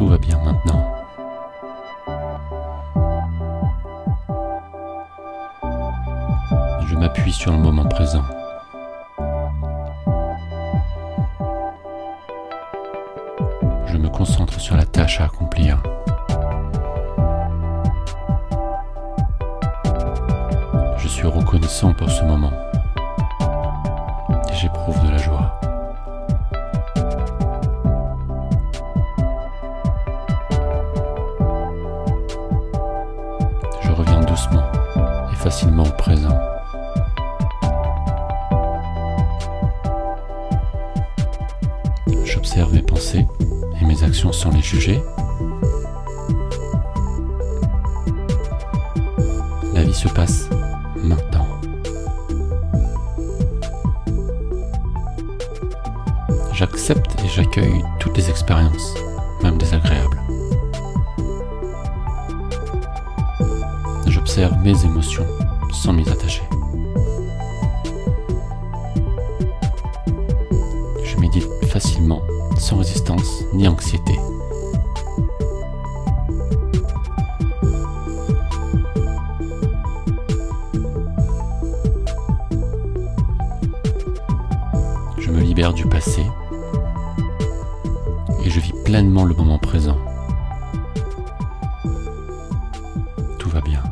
Tout va bien maintenant. Je m'appuie sur le moment présent. Je me concentre sur la tâche à accomplir. Je suis reconnaissant pour ce moment j'éprouve de et facilement présent. J'observe mes pensées et mes actions sans les juger. La vie se passe maintenant. J'accepte et j'accueille toutes les expériences, même désagréables. j'observe mes émotions sans m'y attacher. Je médite facilement, sans résistance ni anxiété. Je me libère du passé et je vis pleinement le moment présent. Tout va bien.